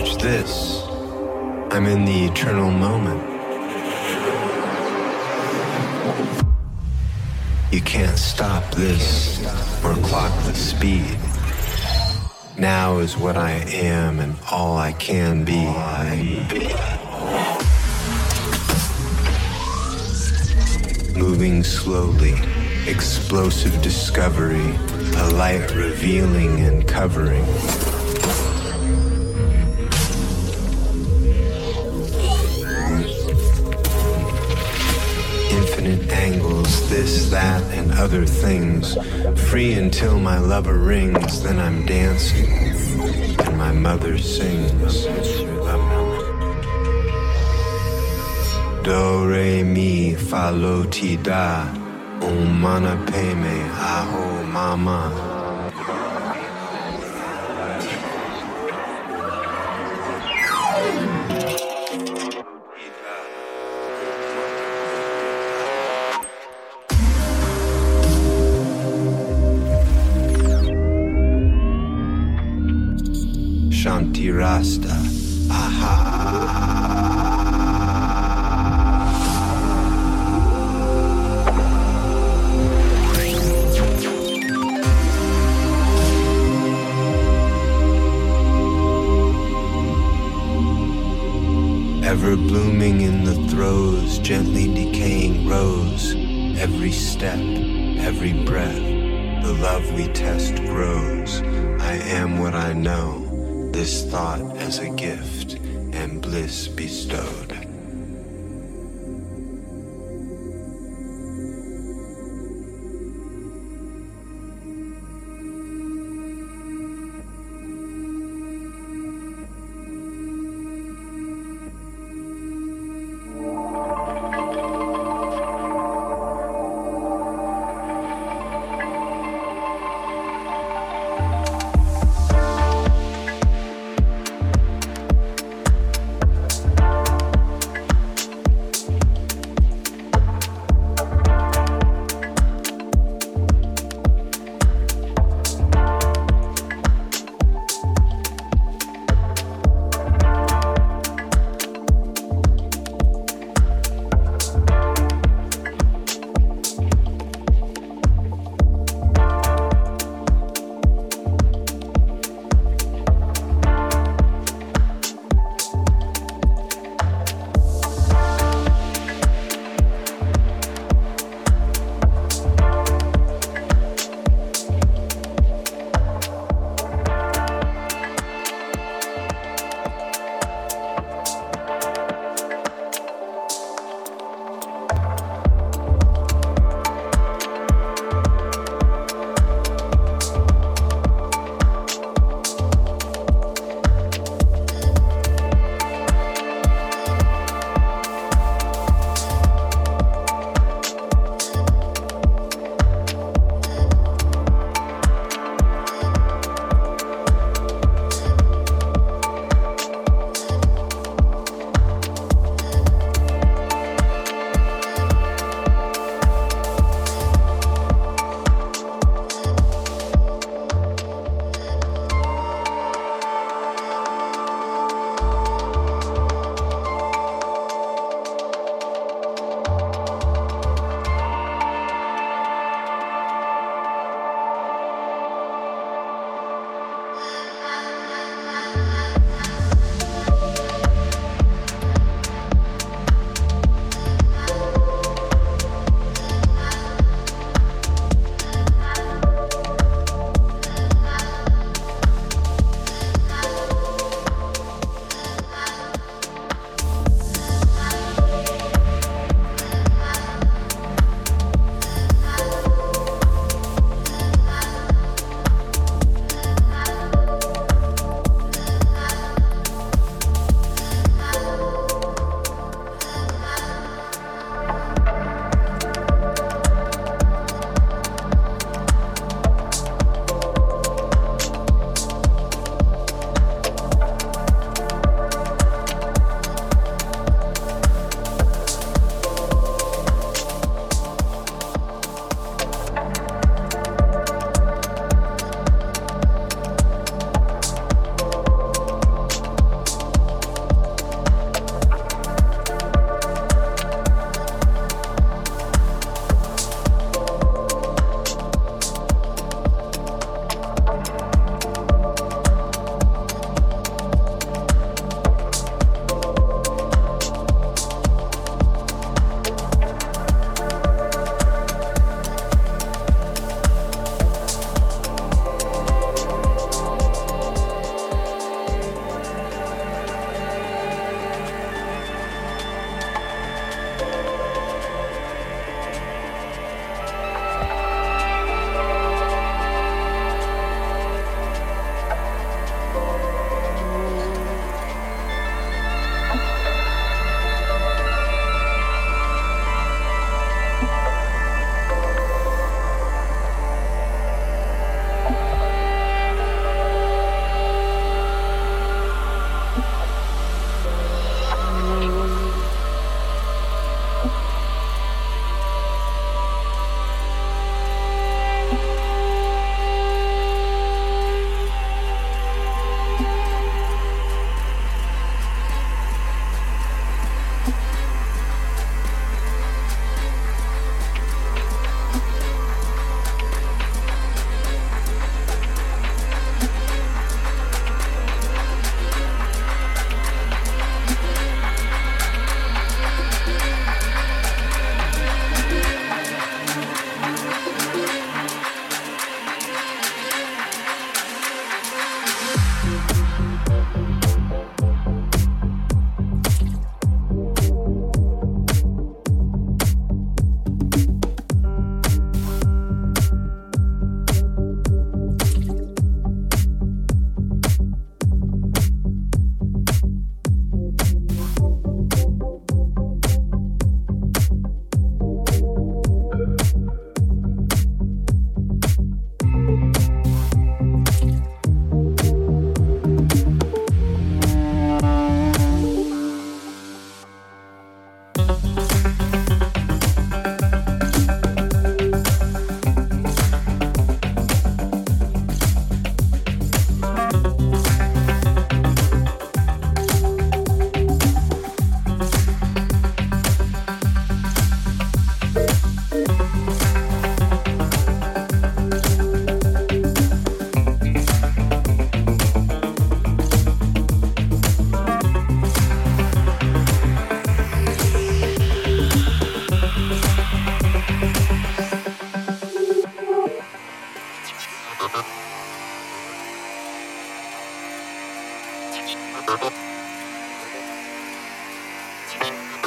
Watch this. I'm in the eternal moment. You can't stop this or clock the speed. Now is what I am and all I can be. Moving slowly, explosive discovery, a light revealing and covering. Other things. Free until my lover rings, then I'm dancing, and my mother sings. Do, re, mi, fa, lo, ti, da. Om, mana, pe, me, aho, mama. Rasta. Ever blooming in the throes, gently decaying rose. Every step, every breath, the love we test grows. I am what I know this thought as a gift and bliss bestowed.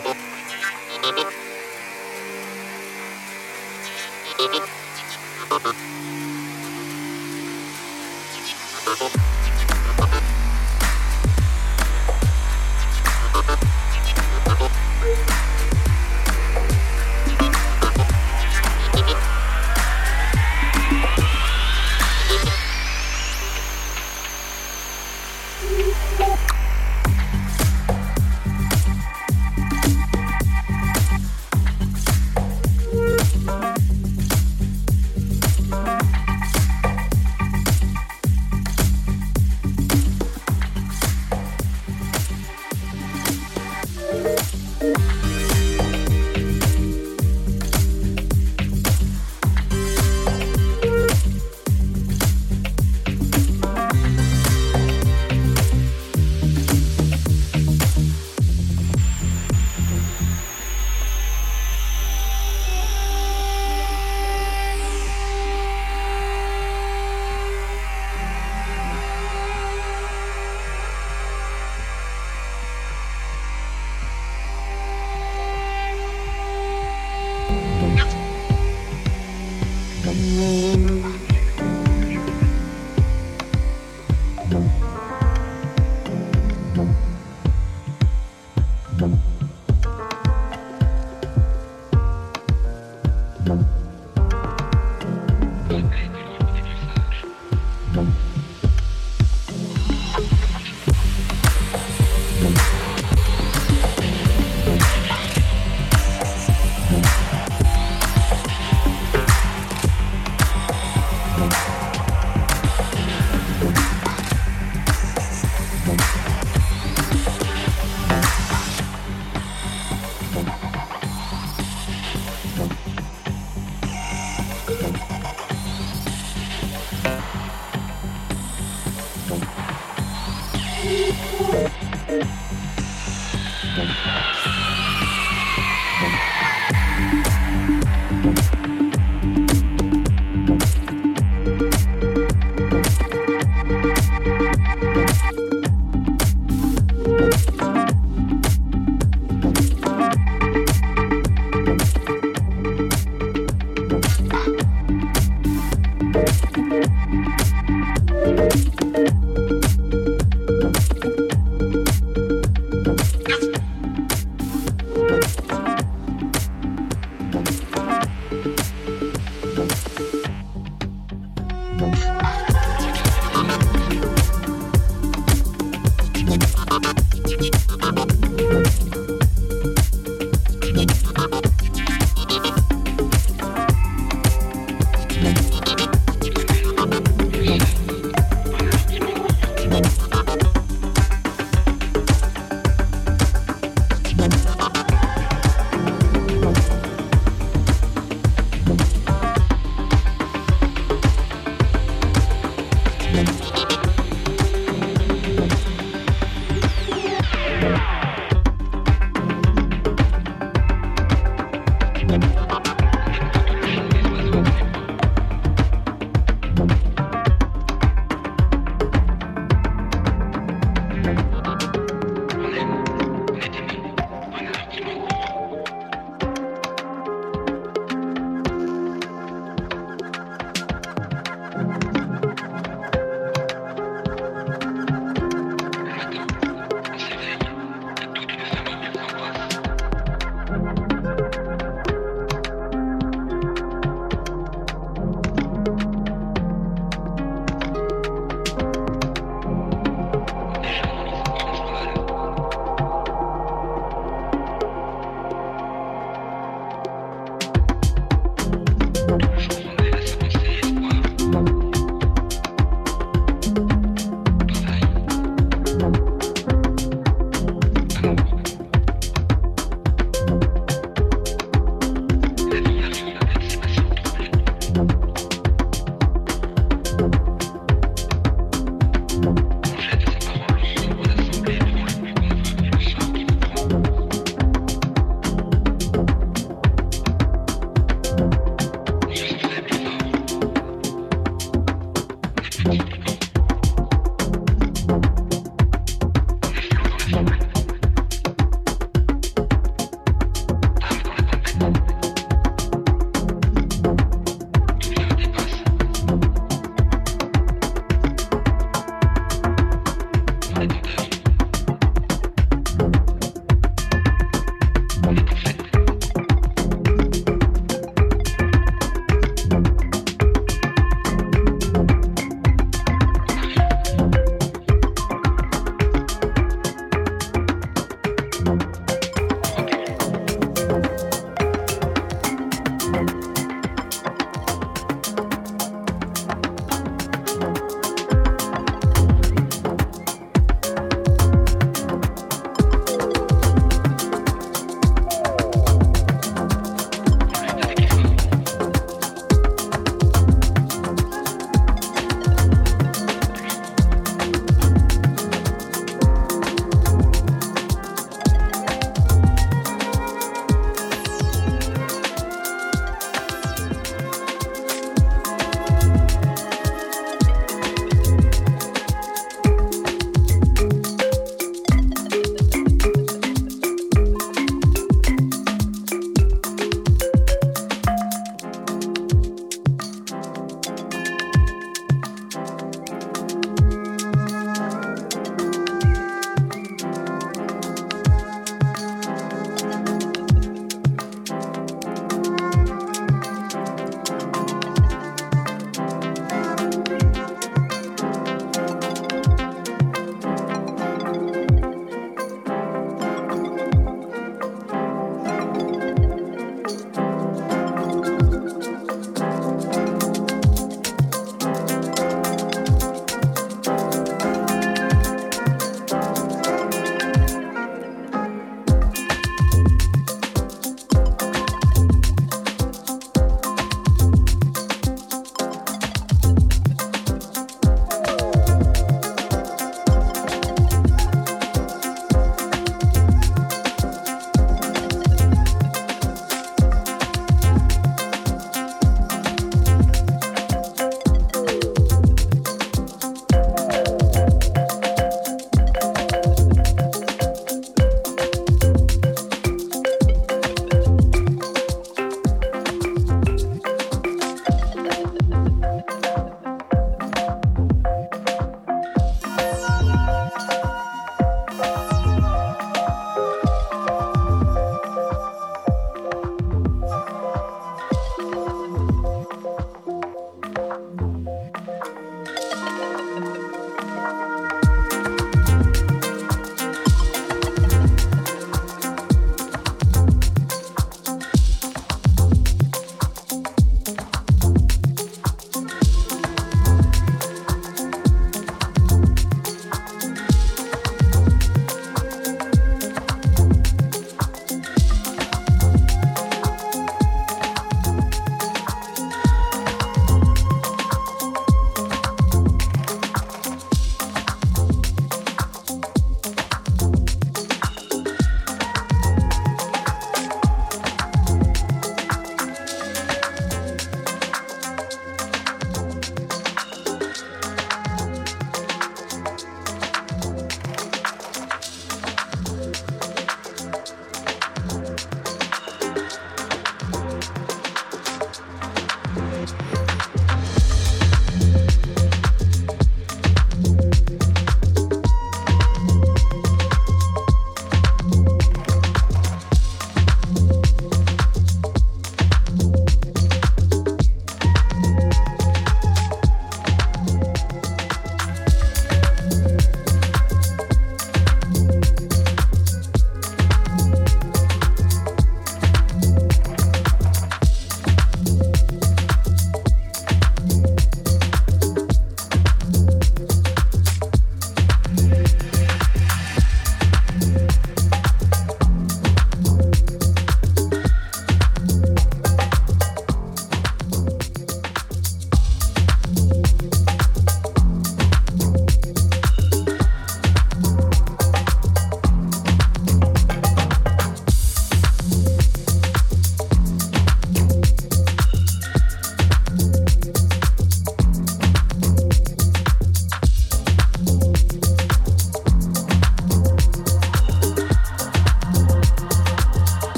Thank you.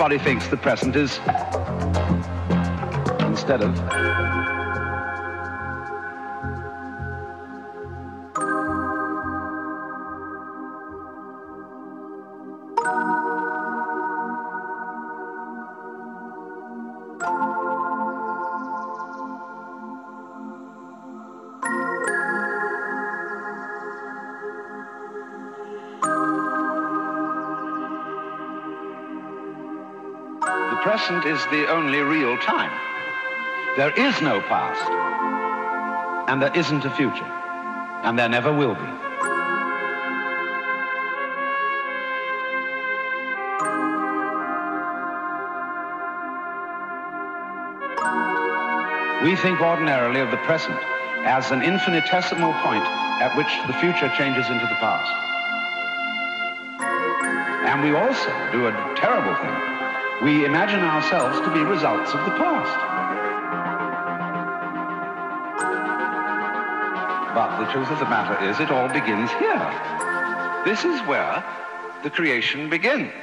Everybody thinks the present is instead of present is the only real time. There is no past, and there isn't a future, and there never will be. We think ordinarily of the present as an infinitesimal point at which the future changes into the past. And we also do a terrible thing we imagine ourselves to be results of the past. But the truth of the matter is it all begins here. This is where the creation begins.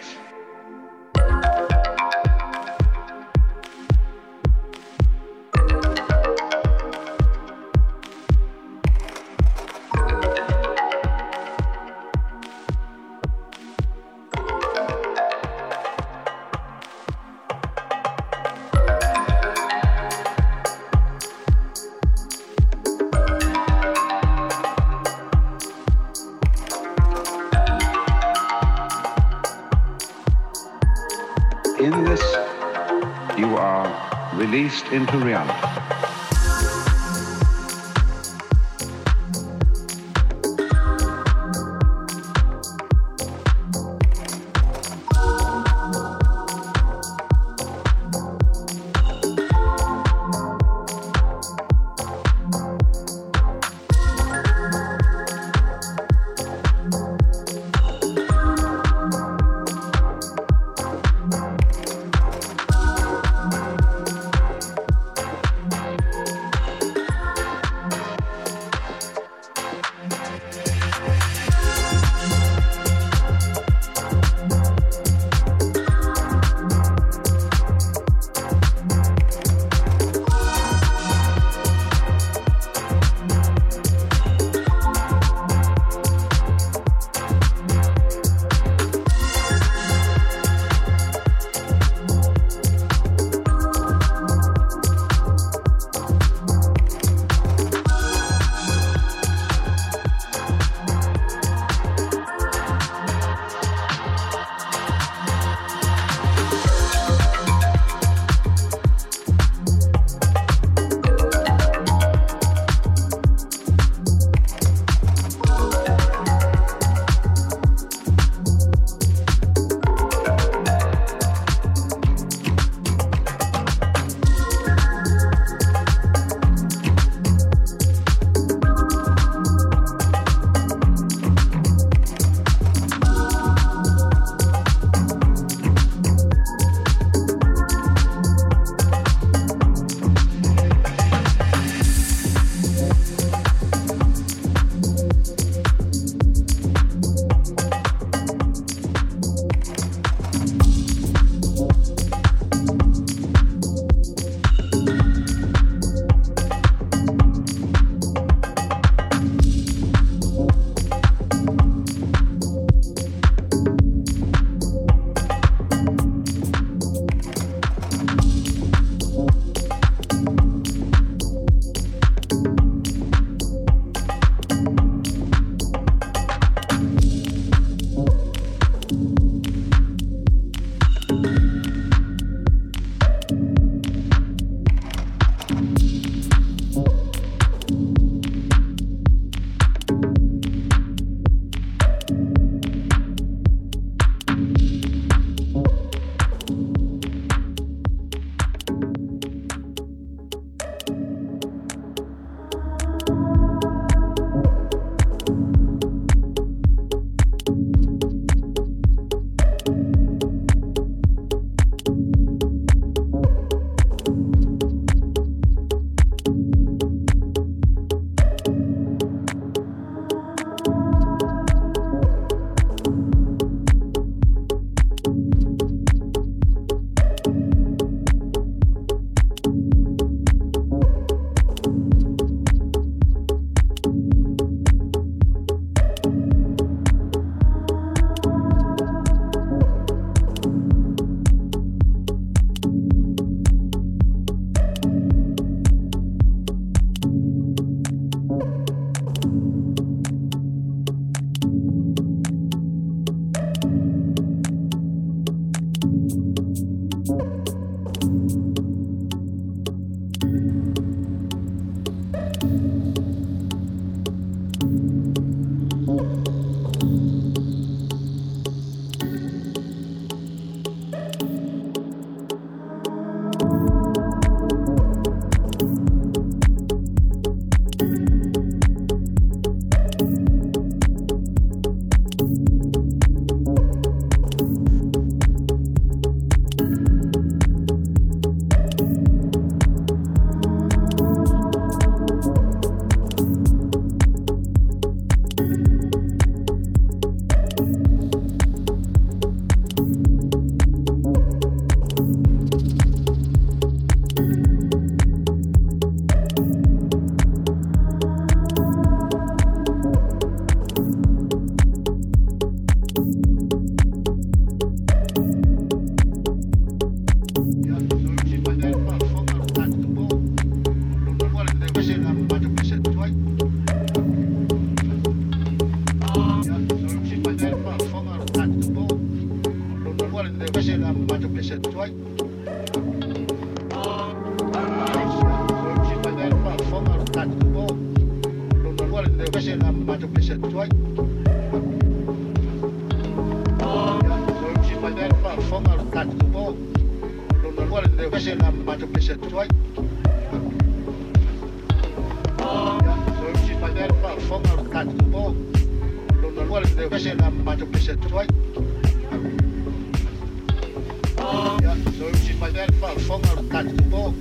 alfonga lutatupo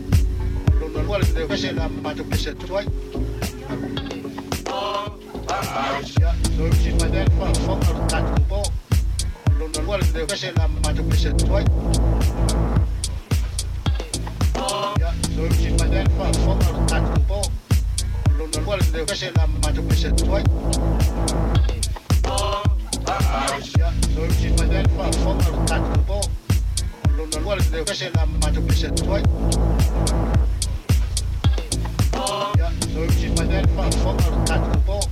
lunalua levese la matupese tuai soisimade alfonga lutatupo lunalua levese la matupese tuai soisimade alfonga lutatupo lunalua levese la matupese tuai Soisimade alfonga lutatupo unajua depression na matumisha toi ya so if my dad fuck fuck out of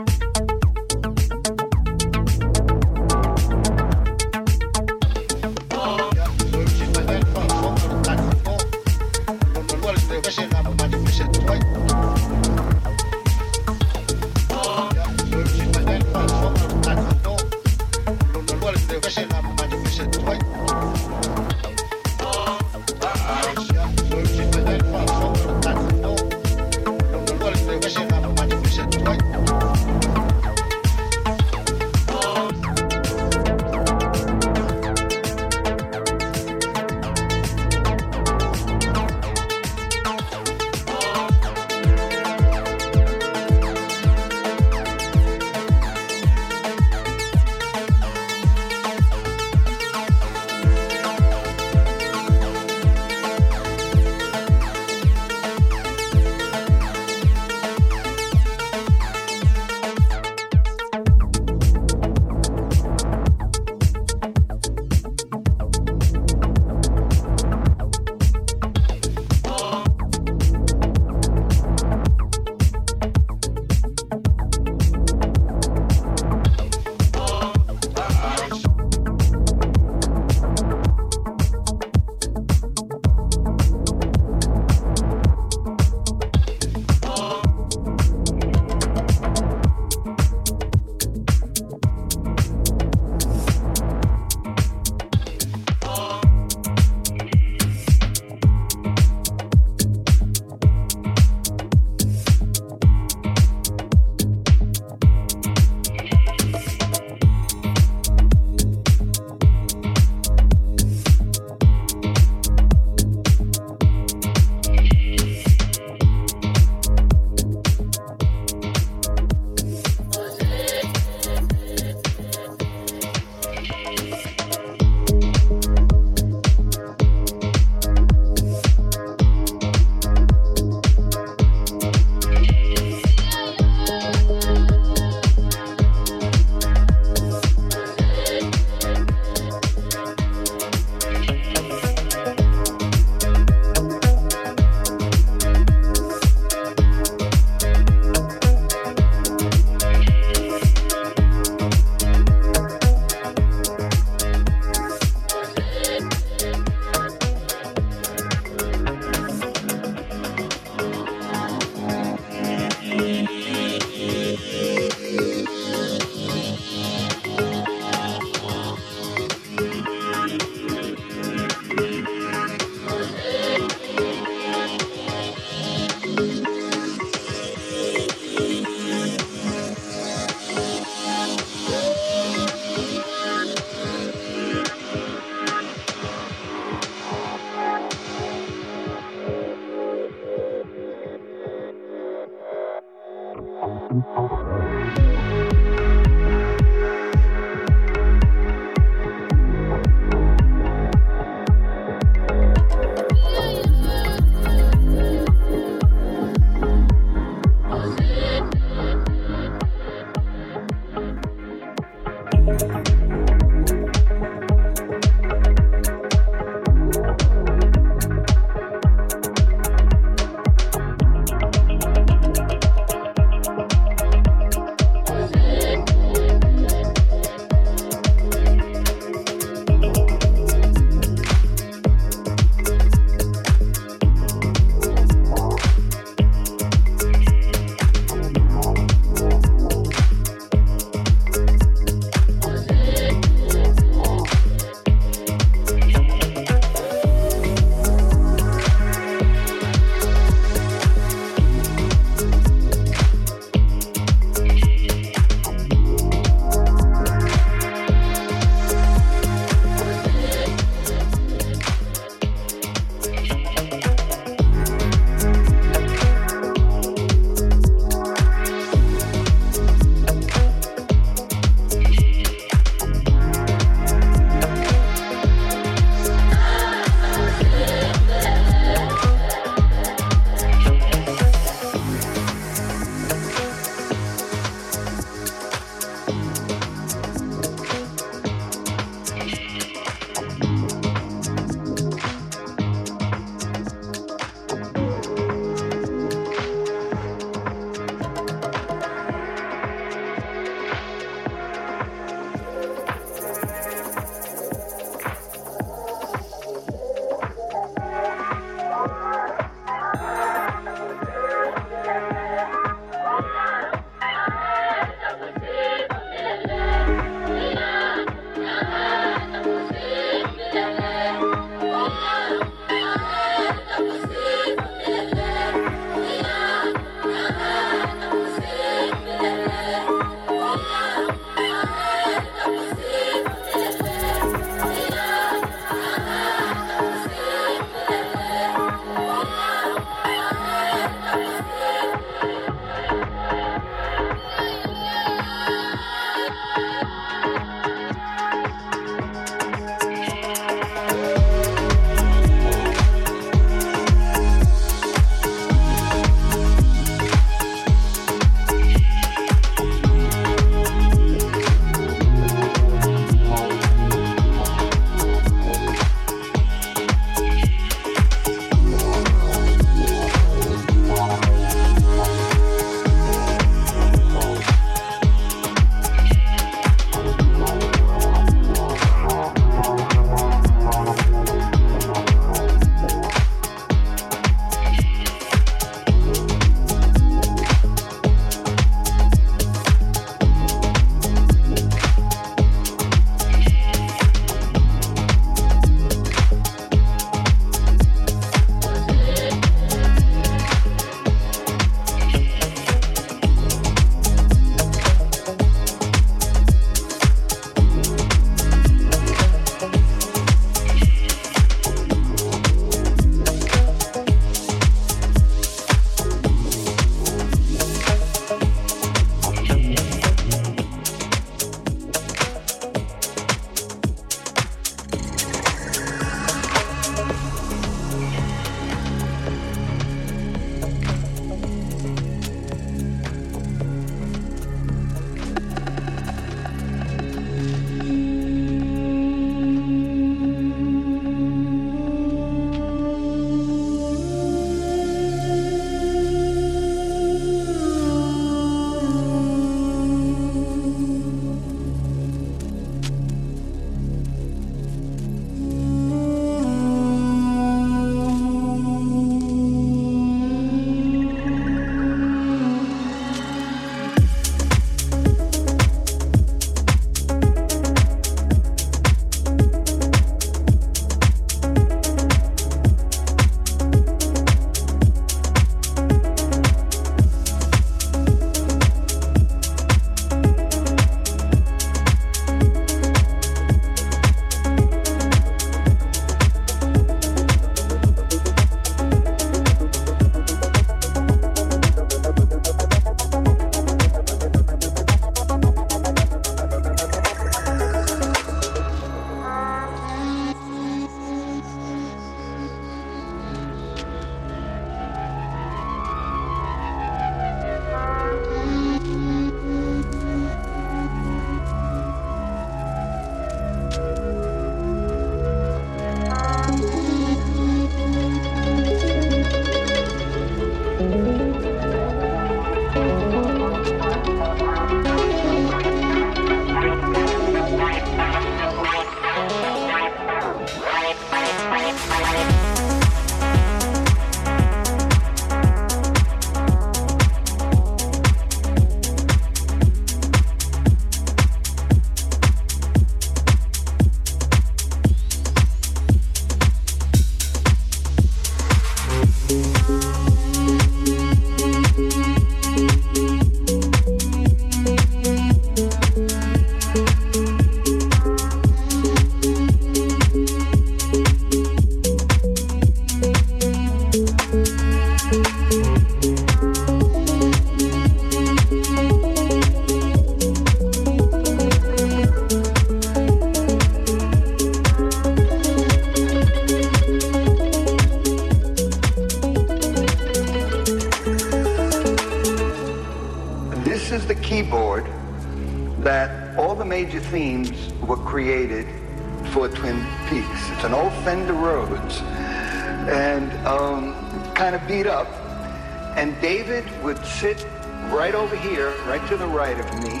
sit right over here, right to the right of me,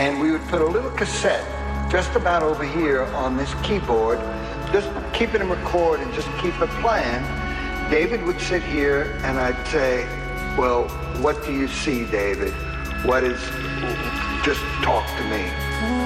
and we would put a little cassette just about over here on this keyboard, just keeping him record and just keep it playing. David would sit here and I'd say, well, what do you see, David? What is, just talk to me.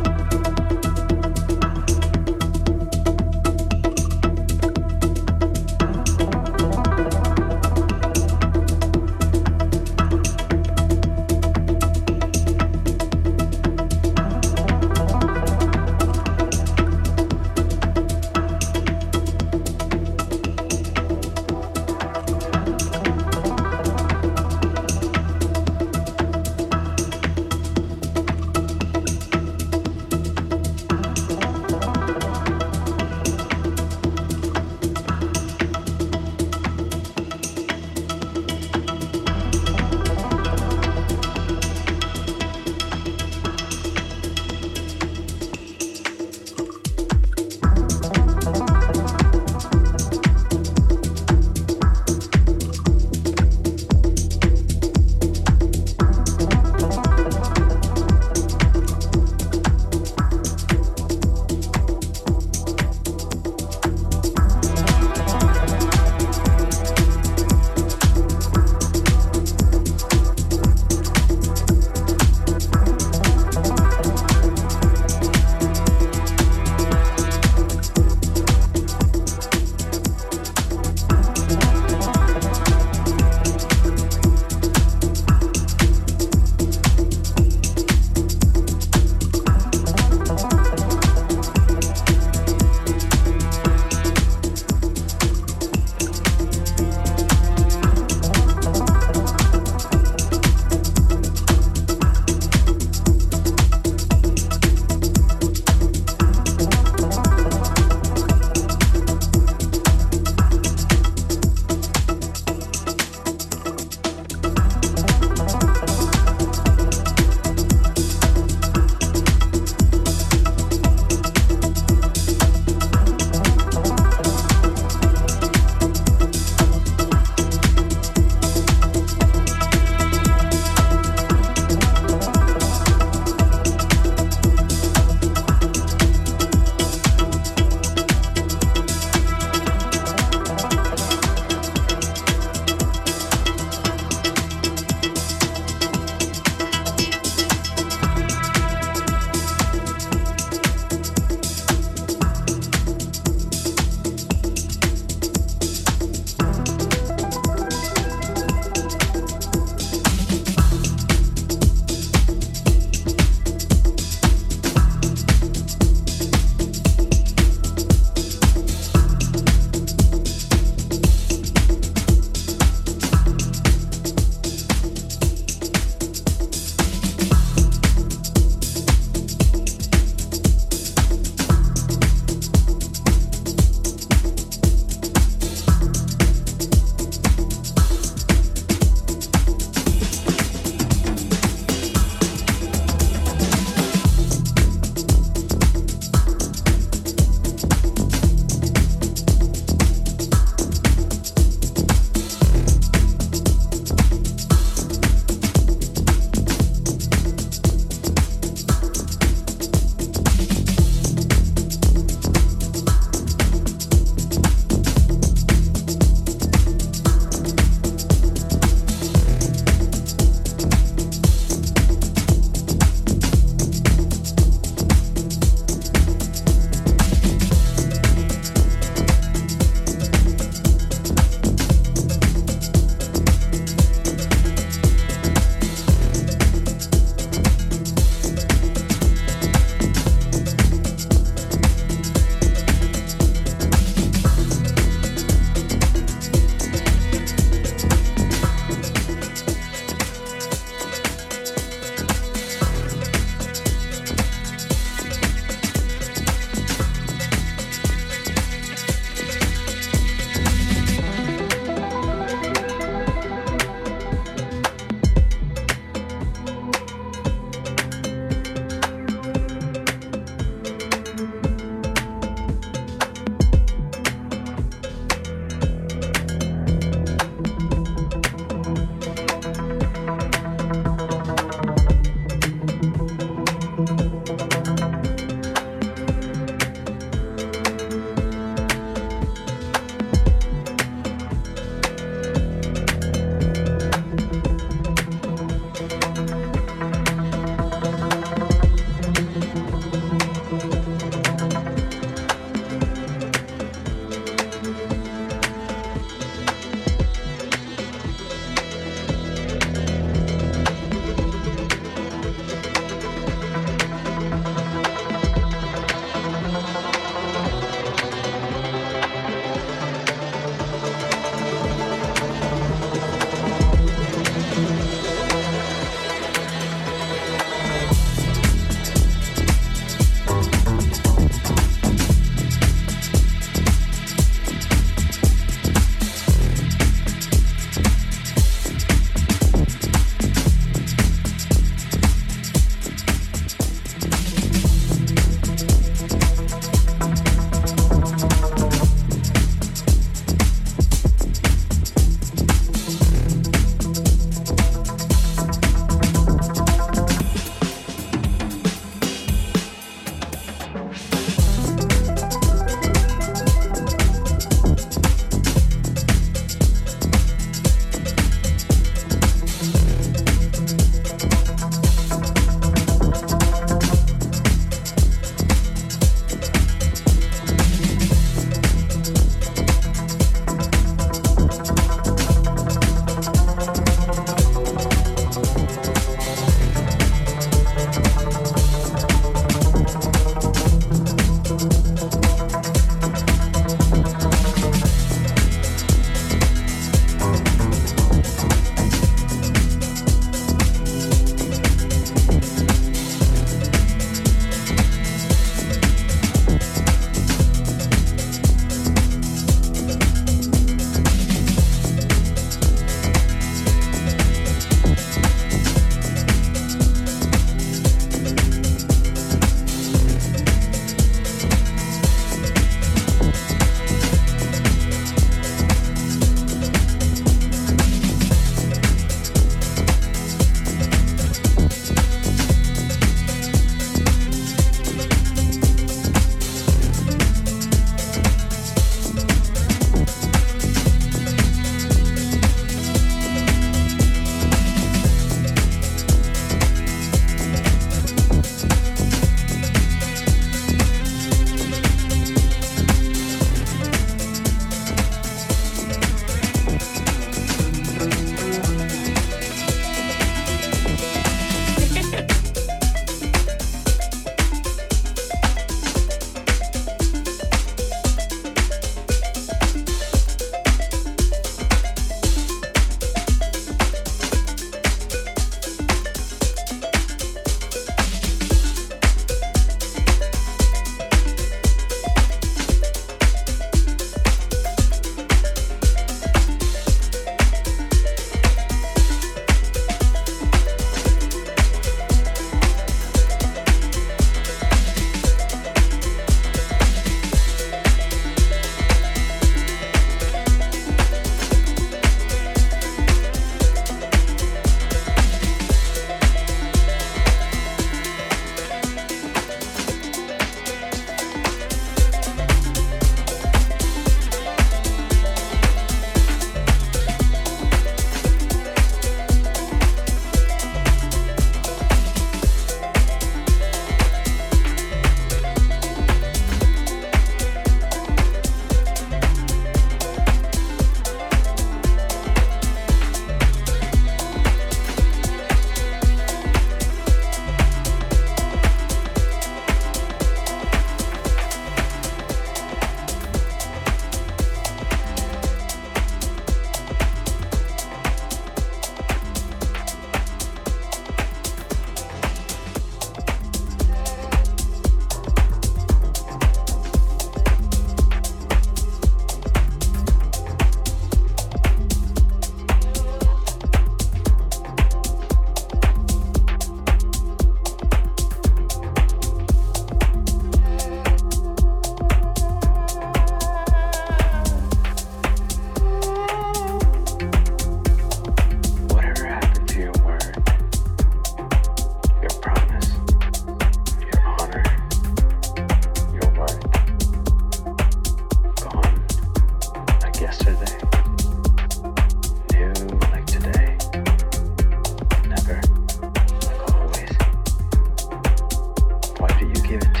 Música